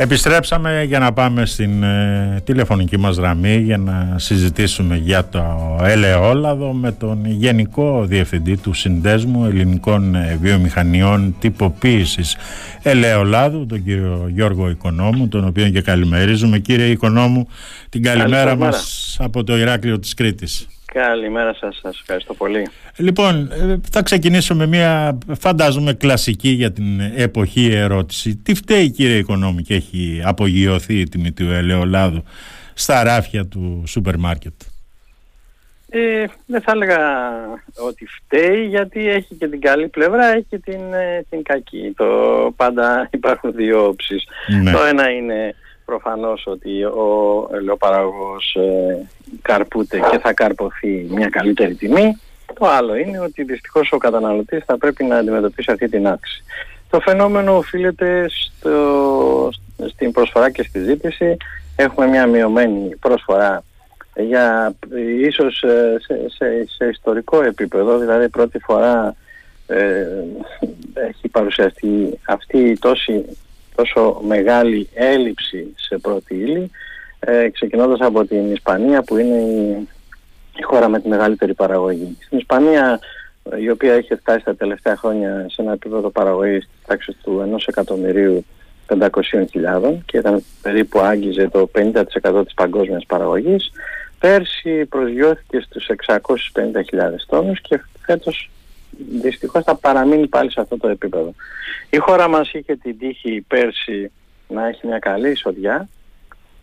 Επιστρέψαμε για να πάμε στην ε, τηλεφωνική μας γραμμή για να συζητήσουμε για το ελαιόλαδο με τον Γενικό Διευθυντή του Συνδέσμου Ελληνικών ε, Βιομηχανιών Τυποποίησης Ελαιολάδου, τον κύριο Γιώργο Οικονόμου, τον οποίο και καλημερίζουμε. Κύριε Οικονόμου, την καλημέρα μας από το Ηράκλειο της Κρήτης. Καλημέρα σας, σας ευχαριστώ πολύ. Λοιπόν, ε, θα ξεκινήσω με μια φαντάζομαι κλασική για την εποχή ερώτηση. Τι φταίει κύριε Οικονόμη και έχει απογειωθεί η τιμή του ελαιολάδου στα ράφια του σούπερ μάρκετ; Ε, δεν θα έλεγα ότι φταίει γιατί έχει και την καλή πλευρά, έχει και την, ε, την κακή. Το πάντα υπάρχουν δύο όψεις. Ναι. Το ένα είναι προφανώς ότι ο ελαιοπαραγωγός ε, καρπούται και θα καρποθεί μια καλύτερη τιμή. Το άλλο είναι ότι δυστυχώς ο καταναλωτής θα πρέπει να αντιμετωπίσει αυτή την άξη. Το φαινόμενο οφείλεται στο, στην προσφορά και στη ζήτηση. Έχουμε μια μειωμένη προσφορά για ίσως ε, σε, σε, σε ιστορικό επίπεδο, δηλαδή πρώτη φορά ε, έχει παρουσιαστεί αυτή η τόση τόσο μεγάλη έλλειψη σε πρώτη ύλη ε, ξεκινώντας από την Ισπανία που είναι η, χώρα με τη μεγαλύτερη παραγωγή. Στην Ισπανία η οποία έχει φτάσει τα τελευταία χρόνια σε ένα επίπεδο παραγωγής τάξης του 1 εκατομμυρίου 500.000 και ήταν περίπου άγγιζε το 50% της παγκόσμιας παραγωγής. Πέρσι προσγειώθηκε στους 650.000 τόνους και φέτος δυστυχώς θα παραμείνει πάλι σε αυτό το επίπεδο. Η χώρα μας είχε την τύχη πέρσι να έχει μια καλή εισοδιά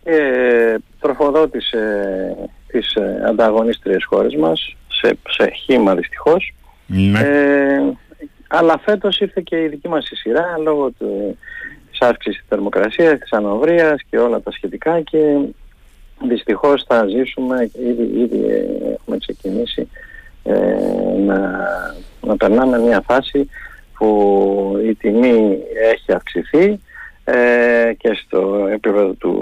και τροφοδότησε τις ε, ανταγωνίστριες χώρες μας σε, σε χήμα δυστυχώς. Ναι. Ε, αλλά φέτος ήρθε και η δική μας η σειρά λόγω του, της αύξησης της θερμοκρασίας, της ανοβρίας και όλα τα σχετικά και δυστυχώς θα ζήσουμε, ήδη, ήδη έχουμε ξεκινήσει ε, να, να περνάμε μια φάση που η τιμή έχει αυξηθεί ε, και στο επίπεδο του,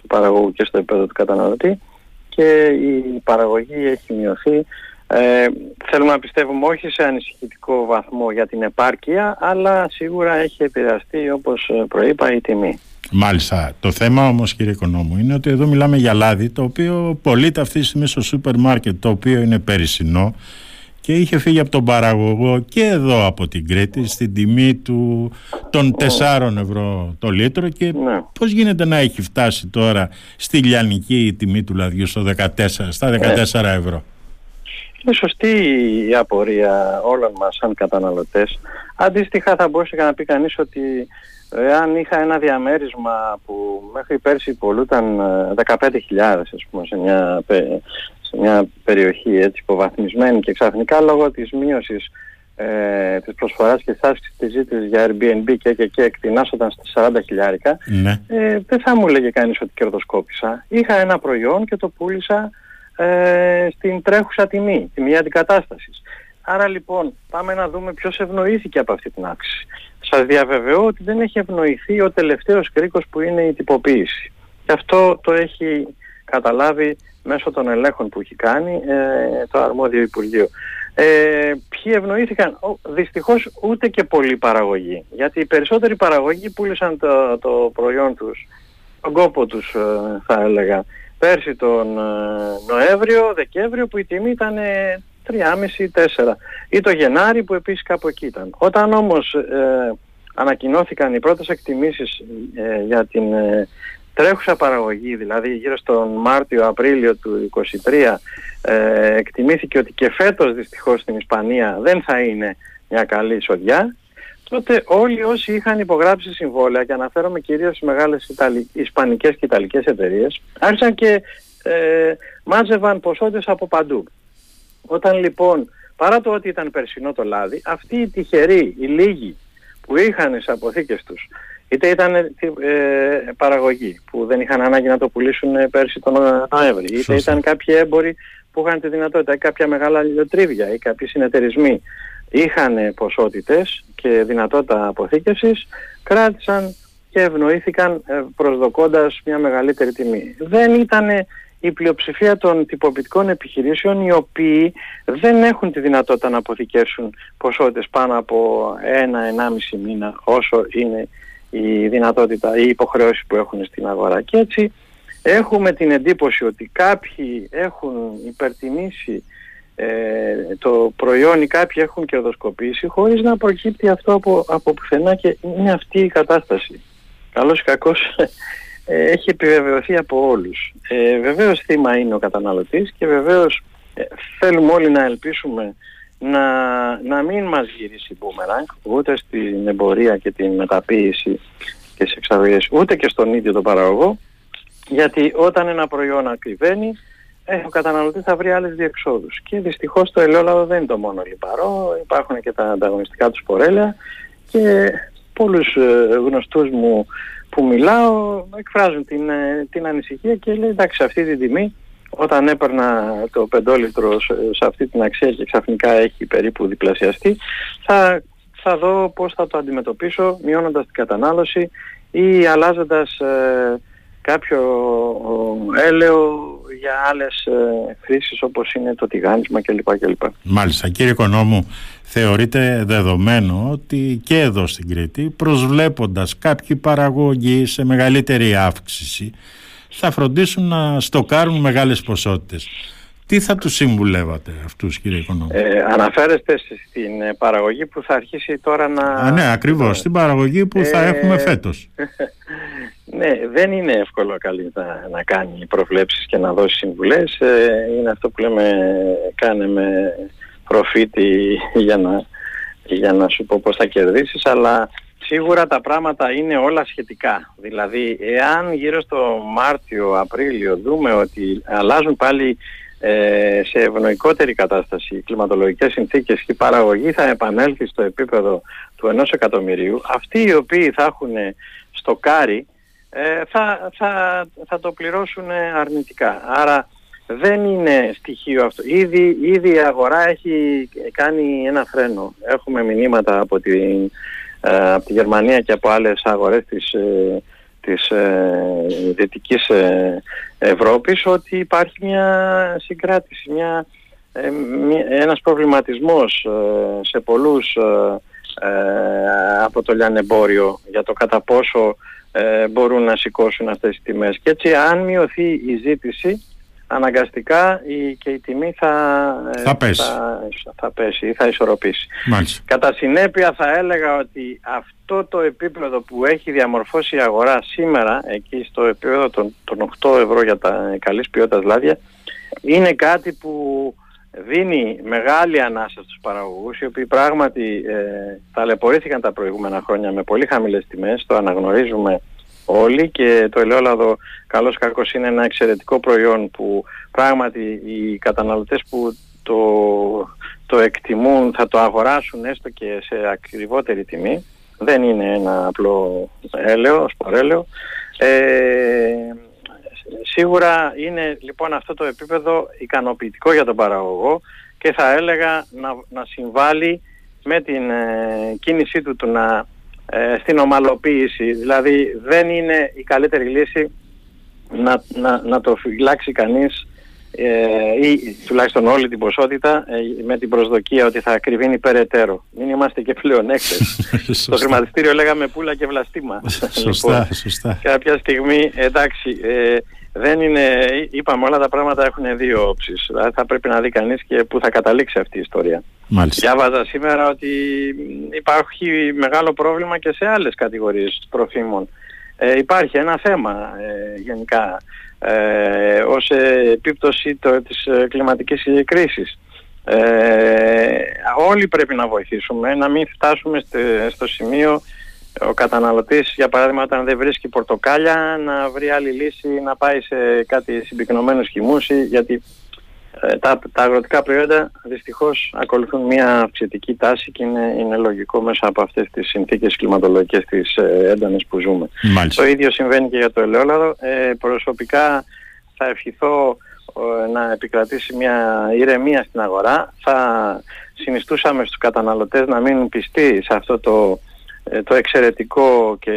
του παραγωγού και στο επίπεδο του καταναλωτή και η παραγωγή έχει μειωθεί ε, θέλουμε να πιστεύουμε όχι σε ανησυχητικό βαθμό για την επάρκεια αλλά σίγουρα έχει επηρεαστεί όπως προείπα η τιμή. Μάλιστα. Το θέμα όμως κύριε Οικονόμου είναι ότι εδώ μιλάμε για λάδι το οποίο πωλείται αυτή τη στιγμή στο σούπερ μάρκετ το οποίο είναι περισσινό και είχε φύγει από τον παραγωγό και εδώ από την Κρήτη στην τιμή του των 4 ευρώ το λίτρο και ναι. πώς γίνεται να έχει φτάσει τώρα στη λιανική η τιμή του λαδιού στο 14, στα 14 ευρώ; Είναι σωστή η απορία όλων μας σαν καταναλωτές. Αντίστοιχα θα μπορούσε να πει κανείς ότι αν είχα ένα διαμέρισμα που μέχρι πέρσι πολλούταν 15.000 ας πούμε σε μια, σε μια περιοχή έτσι υποβαθμισμένη και ξαφνικά λόγω της μείωσης ε, της προσφοράς και της άσκησης της ζήτησης για Airbnb και, και, και εκτινάσονταν στα 40 χιλιάρικα ναι. ε, δεν θα μου λέγε κανείς ότι κερδοσκόπησα. Είχα ένα προϊόν και το πούλησα ε, στην τρέχουσα τιμή, τιμή αντικατάστασης. Άρα λοιπόν πάμε να δούμε ποιος ευνοήθηκε από αυτή την αύξηση. Σας διαβεβαιώ ότι δεν έχει ευνοηθεί ο τελευταίος κρίκος που είναι η τυποποίηση. Και αυτό το έχει καταλάβει μέσω των ελέγχων που έχει κάνει ε, το αρμόδιο Υπουργείο. Ε, ποιοι ευνοήθηκαν, δυστυχώς ούτε και πολλοί παραγωγοί. Γιατί οι περισσότεροι παραγωγοί πούλησαν το, το προϊόν τους, τον κόπο τους ε, θα έλεγα, πέρσι τον ε, Νοέμβριο, Δεκέμβριο που η τιμή ήταν 3,5-4 ή το Γενάρη που επίσης κάπου εκεί ήταν. Όταν όμως ε, ανακοινώθηκαν οι πρώτες εκτιμήσεις ε, για την ε, τρέχουσα παραγωγή, δηλαδή γύρω στον Μάρτιο-Απρίλιο του 2023, ε, εκτιμήθηκε ότι και φέτος δυστυχώς στην Ισπανία δεν θα είναι μια καλή εισοδιά, τότε όλοι όσοι είχαν υπογράψει συμβόλαια, και αναφέρομαι κυρίως στις μεγάλες Ιταλι... Ισπανικές και Ιταλικές εταιρείες, άρχισαν και ε, μάζευαν ποσότητες από παντού. Όταν λοιπόν, παρά το ότι ήταν περσινό το λάδι, αυτοί οι τυχεροί, οι λίγοι που είχαν στις αποθήκες τους, είτε ήταν ε, παραγωγή που δεν είχαν ανάγκη να το πουλήσουν ε, πέρσι τον Νοέμβρη, είτε ήταν κάποιοι έμποροι που είχαν τη δυνατότητα, ή κάποια μεγάλα λιωτρίβια ή κάποιοι συνεταιρισμοί είχαν ποσότητες και δυνατότητα αποθήκευσης, κράτησαν και ευνοήθηκαν ε, προσδοκώντας μια μεγαλύτερη τιμή. Δεν ήταν η πλειοψηφία των τυποποιητικών επιχειρήσεων οι οποίοι δεν έχουν τη δυνατότητα να αποθηκεύσουν ποσότητες πάνω από ένα-ενάμιση μήνα όσο είναι η δυνατότητα ή η υποχρεώση που έχουν στην αγορά. Και έτσι έχουμε την εντύπωση ότι κάποιοι έχουν υπερτιμήσει ε, το προϊόν ή κάποιοι έχουν κερδοσκοπήσει χωρίς να προκύπτει αυτό από, από πουθενά και είναι αυτή η κατάσταση. Καλώς ή κακώς ε, έχει επιβεβαιωθεί από όλους. Ε, βεβαίως θύμα είναι ο καταναλωτής και βεβαίως ε, θέλουμε όλοι να ελπίσουμε να, να μην μας γυρίσει μπούμεραγκ ούτε στην εμπορία και την μεταποίηση και σε εξαγωγές ούτε και στον ίδιο τον παραγωγό γιατί όταν ένα προϊόν ακριβένει ε, ο καταναλωτής θα βρει άλλες διεξόδους και δυστυχώς το ελαιόλαδο δεν είναι το μόνο λιπαρό. Υπάρχουν και τα ανταγωνιστικά του σπορέλαια και πολλούς ε, γνωστούς μου που μιλάω εκφράζουν την, ε, την ανησυχία και λέει εντάξει αυτή την τιμή όταν έπαιρνα το πεντόλιτρο σε αυτή την αξία και ξαφνικά έχει περίπου διπλασιαστεί θα, θα δω πώς θα το αντιμετωπίσω μειώνοντας την κατανάλωση ή αλλάζοντας ε, κάποιο έλαιο για άλλες ε, χρήσεις όπως είναι το τηγάνισμα κλπ. κλπ. Μάλιστα. Κύριε Οικονόμου, θεωρείται δεδομένο ότι και εδώ στην Κρήτη προσβλέποντας κάποιοι παραγωγοί σε μεγαλύτερη αύξηση θα φροντίσουν να στοκάρουν μεγάλες ποσότητες. Τι θα τους συμβουλεύατε αυτούς κύριε Οικονόμου. Ε, αναφέρεστε στην ε, παραγωγή που θα αρχίσει τώρα να... Α, ναι, ακριβώς, στην παραγωγή που θα ε, έχουμε φέτος. ναι, δεν είναι εύκολο καλή να, να κάνει προβλέψεις και να δώσει συμβουλές. Ε, είναι αυτό που λέμε κάνε με προφήτη για να, για να σου πω πώς θα κερδίσεις, αλλά Σίγουρα τα πράγματα είναι όλα σχετικά. Δηλαδή, εάν γύρω στο Μάρτιο, Απρίλιο δούμε ότι αλλάζουν πάλι ε, σε ευνοϊκότερη κατάσταση οι κλιματολογικές συνθήκες και η παραγωγή θα επανέλθει στο επίπεδο του ενός εκατομμυρίου, αυτοί οι οποίοι θα έχουν στο κάρι ε, θα, θα, θα το πληρώσουν αρνητικά. Άρα δεν είναι στοιχείο αυτό. Ήδη, ήδη η αγορά έχει κάνει ένα φρένο. Έχουμε μηνύματα από την ε, από τη Γερμανία και από άλλες αγορές της, ε, της ε, Δυτικής Ευρώπης ότι υπάρχει μια συγκράτηση, μια, ένας προβληματισμός σε πολλούς από το λιανεμπόριο για το κατά πόσο μπορούν να σηκώσουν αυτές τις τιμές. Και έτσι αν μειωθεί η ζήτηση αναγκαστικά η, και η τιμή θα, ε, θα, πέσει. θα, θα πέσει ή θα ισορροπήσει. Κατά συνέπεια θα έλεγα ότι αυτό το επίπεδο που έχει διαμορφώσει η αγορά σήμερα, εκεί στο επίπεδο των, των 8 ευρώ για τα καλής ποιότητας λάδια, είναι κάτι που δίνει μεγάλη ανάσα στους παραγωγούς οι οποίοι πράγματι ε, ταλαιπωρήθηκαν τα προηγούμενα χρόνια με πολύ χαμηλές τιμές, το αναγνωρίζουμε όλοι και το ελαιόλαδο καλώς κακός είναι ένα εξαιρετικό προϊόν που πράγματι οι καταναλωτές που το, το εκτιμούν θα το αγοράσουν έστω και σε ακριβότερη τιμή. Δεν είναι ένα απλό έλαιο, σπορέλαιο. Ε, σίγουρα είναι λοιπόν αυτό το επίπεδο ικανοποιητικό για τον παραγωγό και θα έλεγα να, να συμβάλλει με την ε, κίνησή του του να ε, στην ομαλοποίηση. Δηλαδή δεν είναι η καλύτερη λύση να, να, να το φυλάξει κανείς ε, ή τουλάχιστον όλη την ποσότητα ε, με την προσδοκία ότι θα ακριβίνει περαιτέρω. Μην είμαστε και πλέον έκτες. Στο χρηματιστήριο λέγαμε πουλα και βλαστήμα. σωστά, λοιπόν, σωστά. Κάποια στιγμή, εντάξει, ε, δεν είναι, είπαμε όλα τα πράγματα έχουν δύο όψεις. Δηλαδή θα πρέπει να δει κανείς και πού θα καταλήξει αυτή η ιστορία. Μάλιστα. Διάβαζα σήμερα ότι υπάρχει μεγάλο πρόβλημα και σε άλλες κατηγορίες τροφίμων. Ε, υπάρχει ένα θέμα ε, γενικά ε, ως επίπτωση το, της ε, κλιματικής κρίσης. Ε, όλοι πρέπει να βοηθήσουμε να μην φτάσουμε στο σημείο ο καταναλωτής για παράδειγμα όταν δεν βρίσκει πορτοκάλια να βρει άλλη λύση να πάει σε κάτι συμπυκνωμένο χυμούσι γιατί ε, τα, τα αγροτικά προϊόντα δυστυχώς ακολουθούν μια αυξητική τάση και είναι, είναι λογικό μέσα από αυτές τις συνθήκες κλιματολογικές τις ε, έντονες που ζούμε. Το ίδιο συμβαίνει και για το ελαιόλαδο. Ε, προσωπικά θα ευχηθώ να επικρατήσει μια ηρεμία στην αγορά. Θα συνιστούσαμε στους καταναλωτές να μείνουν πιστοί σε αυτό το ε, το εξαιρετικό και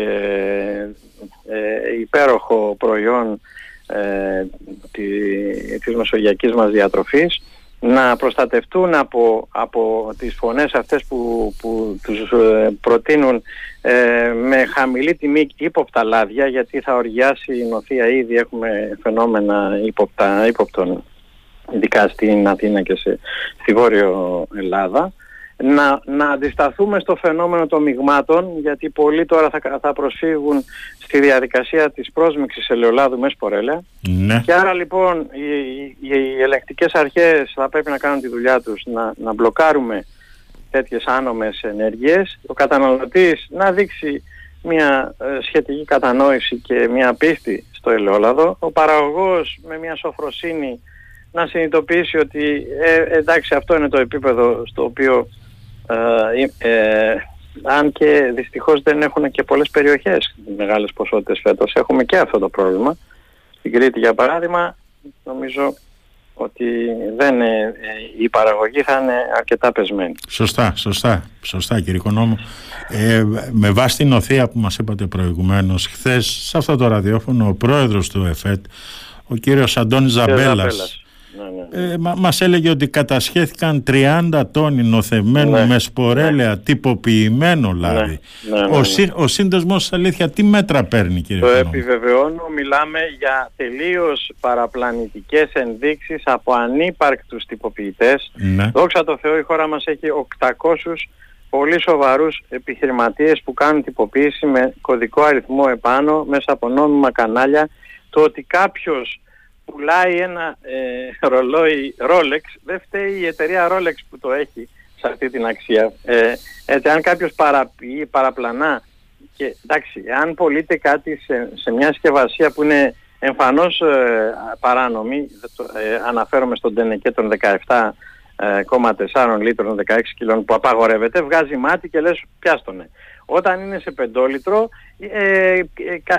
ε, υπέροχο προϊόν ε, τη, της μεσογειακής μας διατροφής να προστατευτούν από, από τις φωνές αυτές που, που τους ε, προτείνουν ε, με χαμηλή τιμή ύποπτα λάδια γιατί θα οργιάσει η νοθεία. Ήδη έχουμε φαινόμενα ύποπτα, ύποπτων ειδικά στην Αθήνα και σε, στη Βόρειο Ελλάδα να, να αντισταθούμε στο φαινόμενο των μειγμάτων γιατί πολλοί τώρα θα, θα προσφύγουν στη διαδικασία της πρόσμιξης ελαιολάδου μες σπορέλαια ναι. και άρα λοιπόν οι, οι, οι ελεκτικές αρχές θα πρέπει να κάνουν τη δουλειά τους να, να μπλοκάρουμε τέτοιες άνομες ενέργειες. Ο καταναλωτής να δείξει μια ε, σχετική κατανόηση και μια πίστη στο ελαιόλαδο. Ο παραγωγός με μια σοφροσύνη να συνειδητοποιήσει ότι ε, εντάξει αυτό είναι το επίπεδο στο οποίο ε, ε, αν και δυστυχώς δεν έχουν και πολλές περιοχές μεγάλες ποσότητες φέτος. Έχουμε και αυτό το πρόβλημα. Στην Κρήτη για παράδειγμα νομίζω ότι δεν, ε, η παραγωγή θα είναι αρκετά πεσμένη. Σωστά, σωστά, σωστά κύριε Κονόμου. Ε, με βάση την οθεία που μας είπατε προηγουμένως, χθες σε αυτό το ραδιόφωνο ο πρόεδρος του ΕΦΕΤ, ο κύριος Αντώνης Ζαμπέλας, ναι, ναι. Ε, μας έλεγε ότι κατασχέθηκαν 30 τόνοι νοθευμένου ναι. με σπορέλαια ναι. τυποποιημένο λάδι. Ο, σύ, ο σύνδεσμος αλήθεια τι μέτρα παίρνει κύριε Το επιβεβαιώνω, μιλάμε για τελείως παραπλανητικές ενδείξεις από ανύπαρκτους τυποποιητές. Ναι. Δόξα τω Θεώ η χώρα μας έχει 800 πολύ σοβαρούς επιχειρηματίες που κάνουν τυποποίηση με κωδικό αριθμό επάνω μέσα από νόμιμα κανάλια. Το ότι κάποιος πουλάει ένα ε, ρολόι Rolex, δεν φταίει η εταιρεία Rolex που το έχει σε αυτή την αξία. Ε, έτσι, αν κάποιος παραποιεί, παραπλανά και εντάξει, αν πωλείται κάτι σε, σε μια συσκευασία που είναι εμφανώς ε, παράνομη, ε, αναφέρομαι στον Τενεκέ των 17,4 λίτρων 16 κιλών που απαγορεύεται, βγάζει μάτι και λες πιάστονε. Όταν είναι σε πεντόλιτρο ε, ε,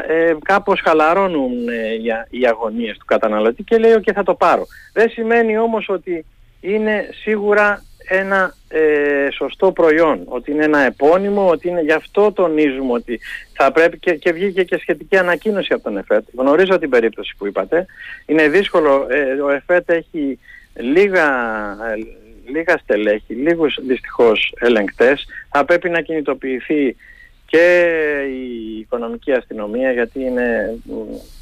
ε, κάπως χαλαρώνουν ε, οι, οι αγωνίες του καταναλωτή και λέει ότι θα το πάρω. Δεν σημαίνει όμως ότι είναι σίγουρα ένα ε, σωστό προϊόν, ότι είναι ένα επώνυμο, ότι είναι γι' αυτό τονίζουμε ότι θα πρέπει και, και βγήκε και σχετική ανακοίνωση από τον ΕΦΕΤ. Γνωρίζω την περίπτωση που είπατε. Είναι δύσκολο, ο ΕΦΕΤ έχει λίγα, λίγα στελέχη, λίγους δυστυχώς ελεγκτές. Θα πρέπει να κινητοποιηθεί και η οικονομική αστυνομία γιατί είναι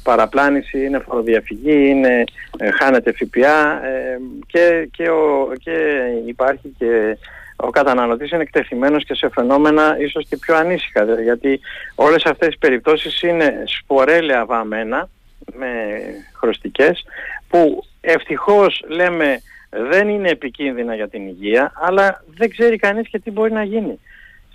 παραπλάνηση, είναι φοροδιαφυγή, είναι, ε, χάνεται ΦΠΑ ε, και, και, ο, και υπάρχει και ο καταναλωτής είναι εκτεθειμένος και σε φαινόμενα ίσως και πιο ανήσυχα γιατί όλες αυτές οι περιπτώσεις είναι σπορέλαια βαμμένα με χρωστικές που ευτυχώς λέμε δεν είναι επικίνδυνα για την υγεία αλλά δεν ξέρει κανείς και τι μπορεί να γίνει.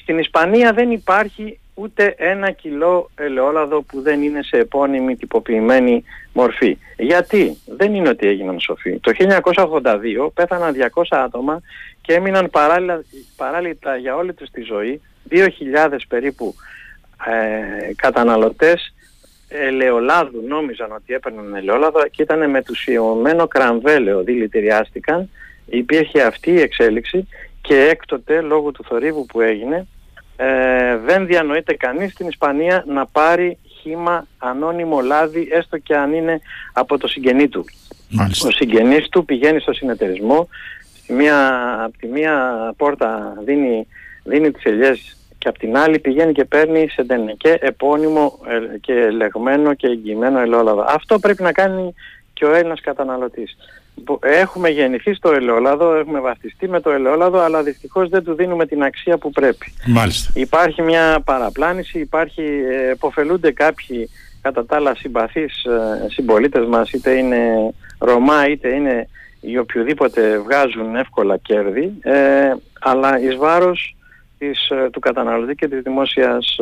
Στην Ισπανία δεν υπάρχει ούτε ένα κιλό ελαιόλαδο που δεν είναι σε επώνυμη τυποποιημένη μορφή. Γιατί; Δεν είναι ότι έγιναν σοφοί. Το 1982 πέθαναν 200 άτομα και έμειναν παράλληλα, παράλληλα για όλη τους τη ζωή 2.000 περίπου ε, καταναλωτές ελαιολάδου νόμιζαν ότι έπαιρναν ελαιόλαδο και ήταν μετουσιωμένο κραμβέλαιο, δηλητηριάστηκαν. Υπήρχε αυτή η εξέλιξη και έκτοτε λόγω του θορύβου που έγινε ε, δεν διανοείται κανείς στην Ισπανία να πάρει χήμα ανώνυμο λάδι έστω και αν είναι από το συγγενή του. Ο συγγενής του πηγαίνει στο συνεταιρισμό, μία, από τη μία πόρτα δίνει, δίνει τις ελιές και από την άλλη πηγαίνει και παίρνει σε και επώνυμο ε, και ελεγμένο και εγγυημένο ελαιόλαδο. Αυτό πρέπει να κάνει και ο Έλληνας καταναλωτής έχουμε γεννηθεί στο ελαιόλαδο, έχουμε βαφτιστεί με το ελαιόλαδο, αλλά δυστυχώς δεν του δίνουμε την αξία που πρέπει. Μάλιστα. Υπάρχει μια παραπλάνηση, υπάρχει, ε, εποφελούνται κάποιοι κατά τα άλλα συμπαθείς ε, συμπολίτες μας, είτε είναι Ρωμά, είτε είναι οι οποιοδήποτε βγάζουν εύκολα κέρδη, ε, αλλά εις βάρος της, ε, του καταναλωτή και της δημόσιας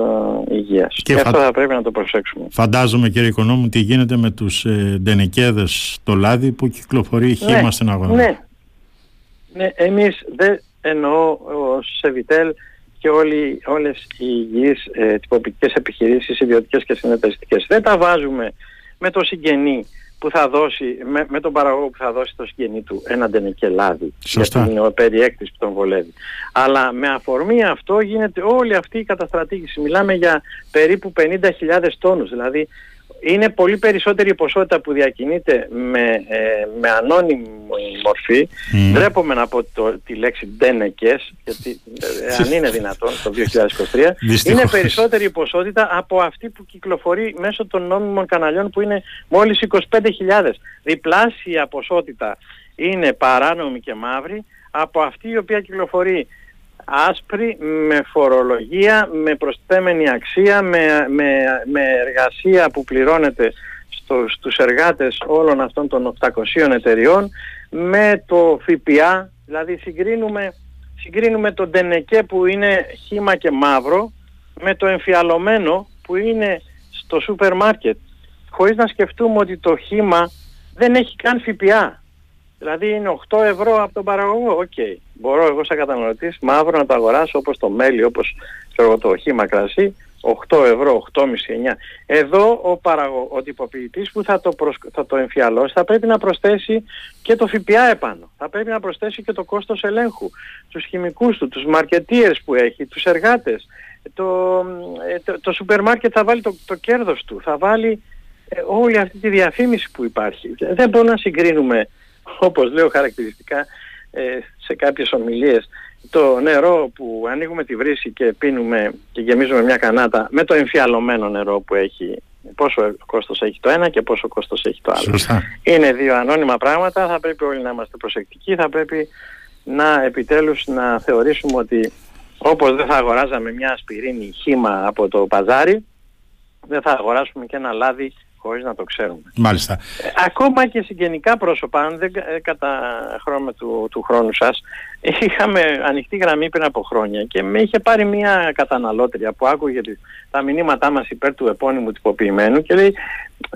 ε, υγείας. Και, αυτό θα πρέπει να το προσέξουμε. Φαντάζομαι κύριε Οικονόμου τι γίνεται με τους ε, ντενεκέδες το λάδι που κυκλοφορεί χήμα ναι, στην αγορά. Ναι, ναι εμείς δεν εννοώ ο Σεβιτέλ και όλοι, όλες οι υγιείς ε, τυποποιητικές επιχειρήσεις, ιδιωτικές και συνεταιριστικές. Δεν τα βάζουμε με το συγγενή που θα δώσει, με, με τον παραγωγό που θα δώσει το συγγενή του ένα ντενεκέ λάδι. Σωστά. Γιατί είναι ο περιέκτης που τον βολεύει. Αλλά με αφορμή αυτό γίνεται όλη αυτή η καταστρατήγηση. Μιλάμε για περίπου 50.000 τόνους. Δηλαδή είναι πολύ περισσότερη η ποσότητα που διακινείται με, ε, με ανώνυμη μορφή. Mm. Ντρέπομαι να πω το, τη λέξη ντένεκες, γιατί ε, αν είναι δυνατόν το 2023, είναι περισσότερη η ποσότητα από αυτή που κυκλοφορεί μέσω των νόμιμων καναλιών που είναι μόλις 25.000. Διπλάσια ποσότητα είναι παράνομη και μαύρη από αυτή η οποία κυκλοφορεί άσπρη, με φορολογία, με προσθέμενη αξία, με, με, με εργασία που πληρώνεται στο, στους εργάτες όλων αυτών των 800 εταιριών, με το ΦΠΑ, δηλαδή συγκρίνουμε, συγκρίνουμε τον τενεκέ που είναι χύμα και μαύρο με το εμφιαλωμένο που είναι στο σούπερ μάρκετ, χωρίς να σκεφτούμε ότι το χύμα δεν έχει καν ΦΠΑ. Δηλαδή είναι 8 ευρώ από τον παραγωγό. OK. Okay. Μπορώ εγώ σαν καταναλωτής μαύρο να το αγοράσω όπως το μέλι, όπως ξέρω, το χύμα κρασί, 8 ευρώ, 8,5, 9. Εδώ ο, παραγω... ο τυποποιητής που θα το, προσ... θα το εμφιαλώσει θα πρέπει να προσθέσει και το ΦΠΑ επάνω. Θα πρέπει να προσθέσει και το κόστος ελέγχου, τους χημικούς του, τους μαρκετίερς που έχει, τους εργάτες. Το, ε, το, το σούπερ μάρκετ θα βάλει το, το κέρδος του, θα βάλει ε, όλη αυτή τη διαφήμιση που υπάρχει. Δεν μπορούμε να συγκρίνουμε όπως λέω χαρακτηριστικά ε, σε κάποιες ομιλίες, το νερό που ανοίγουμε τη βρύση και πίνουμε και γεμίζουμε μια κανάτα με το εμφιαλωμένο νερό που έχει πόσο κόστος έχει το ένα και πόσο κόστος έχει το άλλο. Είναι δύο ανώνυμα πράγματα, θα πρέπει όλοι να είμαστε προσεκτικοί, θα πρέπει να επιτέλους να θεωρήσουμε ότι όπως δεν θα αγοράζαμε μια ασπιρίνη χήμα από το παζάρι, δεν θα αγοράσουμε και ένα λάδι χωρίς να το ξέρουμε. Μάλιστα. Ε, ακόμα και συγγενικά πρόσωπα, αν δεν ε, καταχρώμε του, του χρόνου σας, είχαμε ανοιχτή γραμμή πριν από χρόνια και με είχε πάρει μια καταναλώτρια που άκουγε τα μηνύματά μας υπέρ του επώνυμου τυποποιημένου και λέει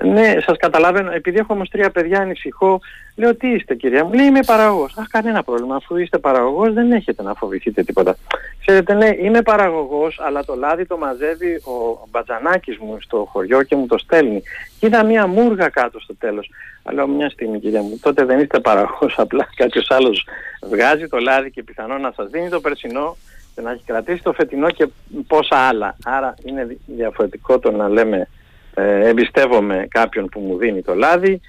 ναι, σας καταλαβαίνω, επειδή έχω όμως τρία παιδιά ανησυχώ, λέω τι είστε κυρία μου, λέει είμαι παραγωγός. Αχ, κανένα πρόβλημα, αφού είστε παραγωγός δεν έχετε να φοβηθείτε τίποτα. Ξέρετε, ναι, είμαι παραγωγός, αλλά το λάδι το μαζεύει ο μπατζανάκης μου στο χωριό και μου το στέλνει. Και είδα μια μούργα κάτω στο τέλος. Αλλά μια στιγμή κυρία μου, τότε δεν είστε παραγωγός, απλά κάποιος άλλος βγάζει το λάδι και πιθανόν να σας δίνει το περσινό και να έχει κρατήσει το φετινό και πόσα άλλα. Άρα είναι διαφορετικό το να λέμε ε, εμπιστεύομαι κάποιον που μου δίνει το λάδι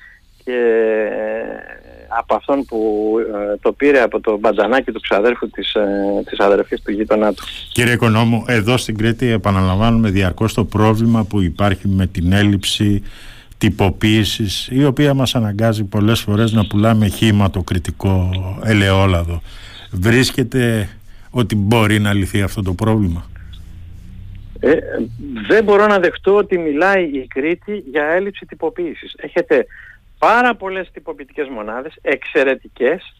και ε, από αυτόν που ε, το πήρε από το μπατζανάκι του ξαδέρφου της, ε, της αδερφής του γείτονά του. Κύριε Οικονόμου, εδώ στην Κρήτη επαναλαμβάνουμε διαρκώς το πρόβλημα που υπάρχει με την έλλειψη τυποποίησης η οποία μας αναγκάζει πολλές φορές να πουλάμε χήμα το κριτικό ελαιόλαδο. Βρίσκεται ότι μπορεί να λυθεί αυτό το πρόβλημα; Ε, δεν μπορώ να δεχτώ ότι μιλάει η Κρήτη για έλλειψη τυποποίησης. Έχετε πάρα πολλές τυποποιητικές μονάδες, εξαιρετικές,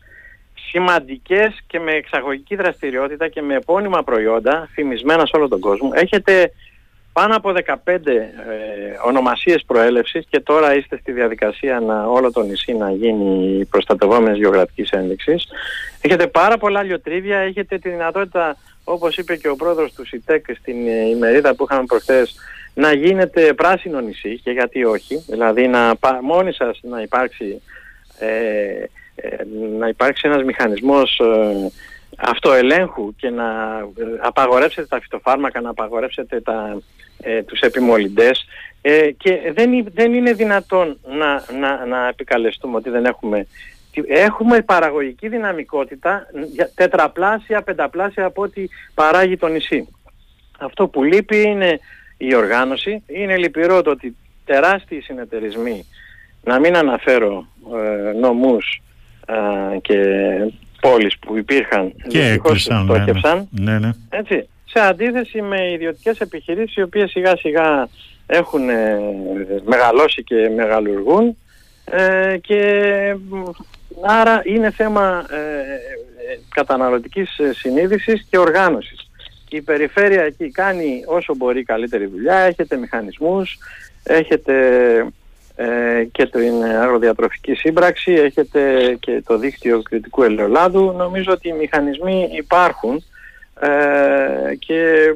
σημαντικές και με εξαγωγική δραστηριότητα και με επώνυμα προϊόντα, φημισμένα σε όλο τον κόσμο. Έχετε πάνω από 15 ε, ονομασίες προέλευσης και τώρα είστε στη διαδικασία να όλο το νησί να γίνει προστατευόμενες γεωγραφικής ένδειξης. Έχετε πάρα πολλά λιοτρίβια, έχετε τη δυνατότητα όπως είπε και ο πρόεδρος του ΣΥΤΕΚ στην ε, ημερίδα που είχαμε προχθές, να γίνεται πράσινο νησί και γιατί όχι, δηλαδή να, μόνοι σας να υπάρξει, ε, ε, να υπάρξει ένας μηχανισμός ε, αυτοελέγχου και να απαγορεύσετε τα φυτοφάρμακα, να απαγορεύσετε τα, ε, τους επιμολυντές ε, και δεν, δεν είναι δυνατόν να, να, να επικαλεστούμε ότι δεν έχουμε έχουμε παραγωγική δυναμικότητα τετραπλάσια, πενταπλάσια από ό,τι παράγει το νησί. Αυτό που λείπει είναι η οργάνωση. Είναι λυπηρό το ότι τεράστιοι συνεταιρισμοί, να μην αναφέρω ε, νομούς ε, και πόλεις που υπήρχαν και έκλεισαν, ναι, ναι. ναι, Έτσι, σε αντίθεση με ιδιωτικές επιχειρήσεις οι οποίες σιγά σιγά έχουν ε, μεγαλώσει και μεγαλουργούν ε, και Άρα είναι θέμα ε, ε καταναλωτικής ε, συνείδησης και οργάνωσης. Η περιφέρεια εκεί κάνει όσο μπορεί καλύτερη δουλειά, έχετε μηχανισμούς, έχετε ε, και την αγροδιατροφική σύμπραξη, έχετε και το δίκτυο κριτικού ελαιολάδου. Νομίζω ότι οι μηχανισμοί υπάρχουν ε, και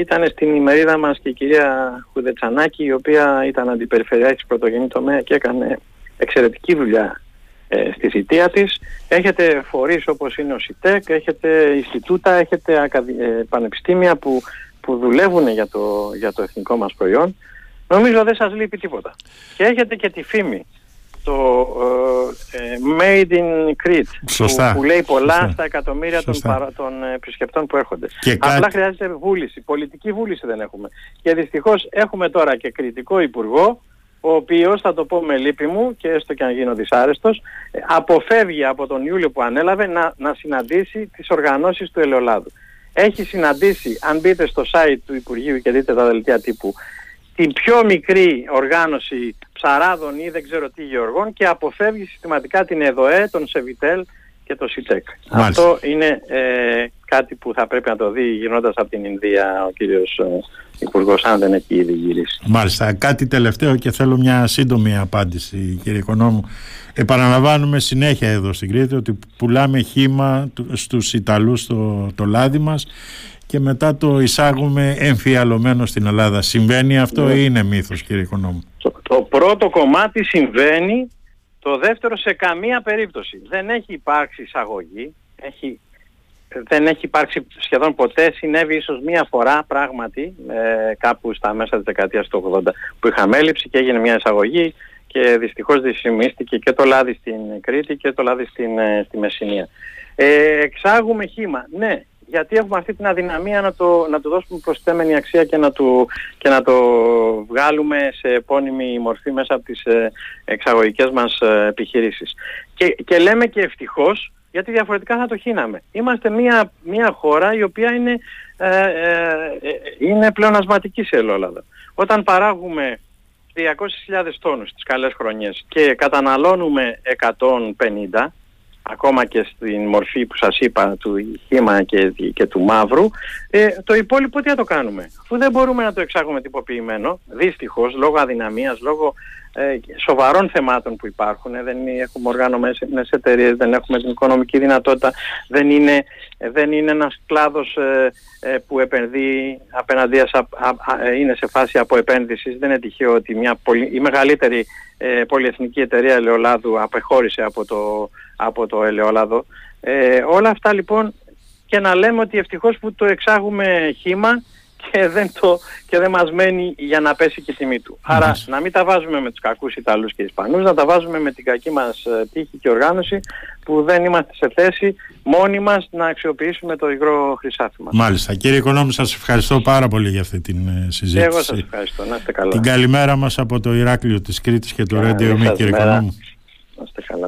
ήταν στην ημερίδα μας και η κυρία Χουδετσανάκη η οποία ήταν αντιπεριφερειάρχης πρωτογενή τομέα και έκανε εξαιρετική δουλειά ε, στη θητεία της. Έχετε φορείς όπως είναι ο ΣΥΤΕΚ, έχετε Ινστιτούτα, έχετε ακαδη... ε, πανεπιστήμια που, που δουλεύουν για το, για το εθνικό μας προϊόν νομίζω δεν σας λείπει τίποτα. Και έχετε και τη φήμη το ε, ε, Made in Crete που, λέει πολλά στα εκατομμύρια των, παρα, των ε, επισκεπτών που έρχονται. Και Απλά κάτι... χρειάζεται βούληση, πολιτική βούληση δεν έχουμε. Και δυστυχώς έχουμε τώρα και κριτικό υπουργό ο οποίος, θα το πω με λύπη μου και έστω και αν γίνω δυσάρεστος, αποφεύγει από τον Ιούλιο που ανέλαβε να, να συναντήσει τις οργανώσεις του ελαιολάδου. Έχει συναντήσει, αν μπείτε στο site του Υπουργείου και δείτε τα δελτία τύπου, την πιο μικρή οργάνωση ψαράδων ή δεν ξέρω τι γεωργών και αποφεύγει συστηματικά την ΕΔΟΕ, τον ΣΕΒΙΤΕΛ και το ΣΥΤΕΚ. Αυτό είναι ε, κάτι που θα πρέπει να το δει γυρνώντας από την Ινδία ο κύριος ε, Υπουργός, αν δεν έχει ήδη γυρίσει. Μάλιστα. Κάτι τελευταίο και θέλω μια σύντομη απάντηση, κύριε Οικονόμου. Επαναλαμβάνουμε συνέχεια εδώ στην Κρήτη ότι πουλάμε χήμα στους Ιταλούς το, το λάδι μας και μετά το εισάγουμε εμφιαλωμένο στην Ελλάδα. Συμβαίνει αυτό ναι. ή είναι μύθος κύριε Οικονόμου; Το, το πρώτο κομμάτι συμβαίνει, το δεύτερο σε καμία περίπτωση. Δεν έχει υπάρξει εισαγωγή, έχει, δεν έχει υπάρξει σχεδόν ποτέ, συνέβη ίσως μία φορά πράγματι ε, κάπου στα μέσα της δεκαετίας του 80 που είχαμε έλλειψη και έγινε μια εισαγωγή και δυστυχώς δυσημίστηκε και το λάδι στην Κρήτη και το λάδι στην, ε, στη Μεσσηνία. Ε, εξάγουμε χήμα. Ναι, γιατί έχουμε αυτή την αδυναμία να το, να το δώσουμε προσθέμενη αξία και να, του, και να το βγάλουμε σε επώνυμη μορφή μέσα από τις ε, εξαγωγικές μας ε, επιχειρήσεις. Και, και λέμε και ευτυχώς, γιατί διαφορετικά θα το χύναμε. Είμαστε μια, μια χώρα η οποία είναι, ε, ε, είναι πλεονασματική σε Ελλάδα. Όταν παράγουμε 200.000 τόνους τις καλές χρονιές και καταναλώνουμε 150, ακόμα και στην μορφή που σας είπα του χήμα και, και του μαύρου, ε, το υπόλοιπο τι θα το κάνουμε; Αφού δεν μπορούμε να το εξάγουμε τυποποιημένο, δυστυχώς, λόγω αδυναμίας, λόγω ε, σοβαρών θεμάτων που υπάρχουν, ε, δεν έχουμε οργάνωμες εταιρείες, δεν έχουμε την οικονομική δυνατότητα, δεν είναι, δεν είναι ένας κλάδος ε, ε, που επενδύει απέναντίας, είναι σε φάση αποεπένδυσης. Δεν είναι τυχαίο ότι μια η μεγαλύτερη πολυεθνική εταιρεία ελαιολάδου απεχώρησε από το από το ελαιόλαδο. Ε, όλα αυτά λοιπόν και να λέμε ότι ευτυχώς που το εξάγουμε χήμα και δεν, το, και δεν μας μένει για να πέσει και η τιμή του. Άρα να μην τα βάζουμε με τους κακούς Ιταλούς και Ισπανούς, να τα βάζουμε με την κακή μας ε, τύχη και οργάνωση που δεν είμαστε σε θέση μόνοι μας να αξιοποιήσουμε το υγρό χρυσάφι μας. Μάλιστα. Κύριε Οικονόμου, σας ευχαριστώ πάρα πολύ για αυτή την ε, συζήτηση. εγώ σας ευχαριστώ. Να είστε καλά. Την καλημέρα μας από το Ηράκλειο της Κρήτης και το Radio Μη, κύριε Οικονόμου. Να είστε καλά.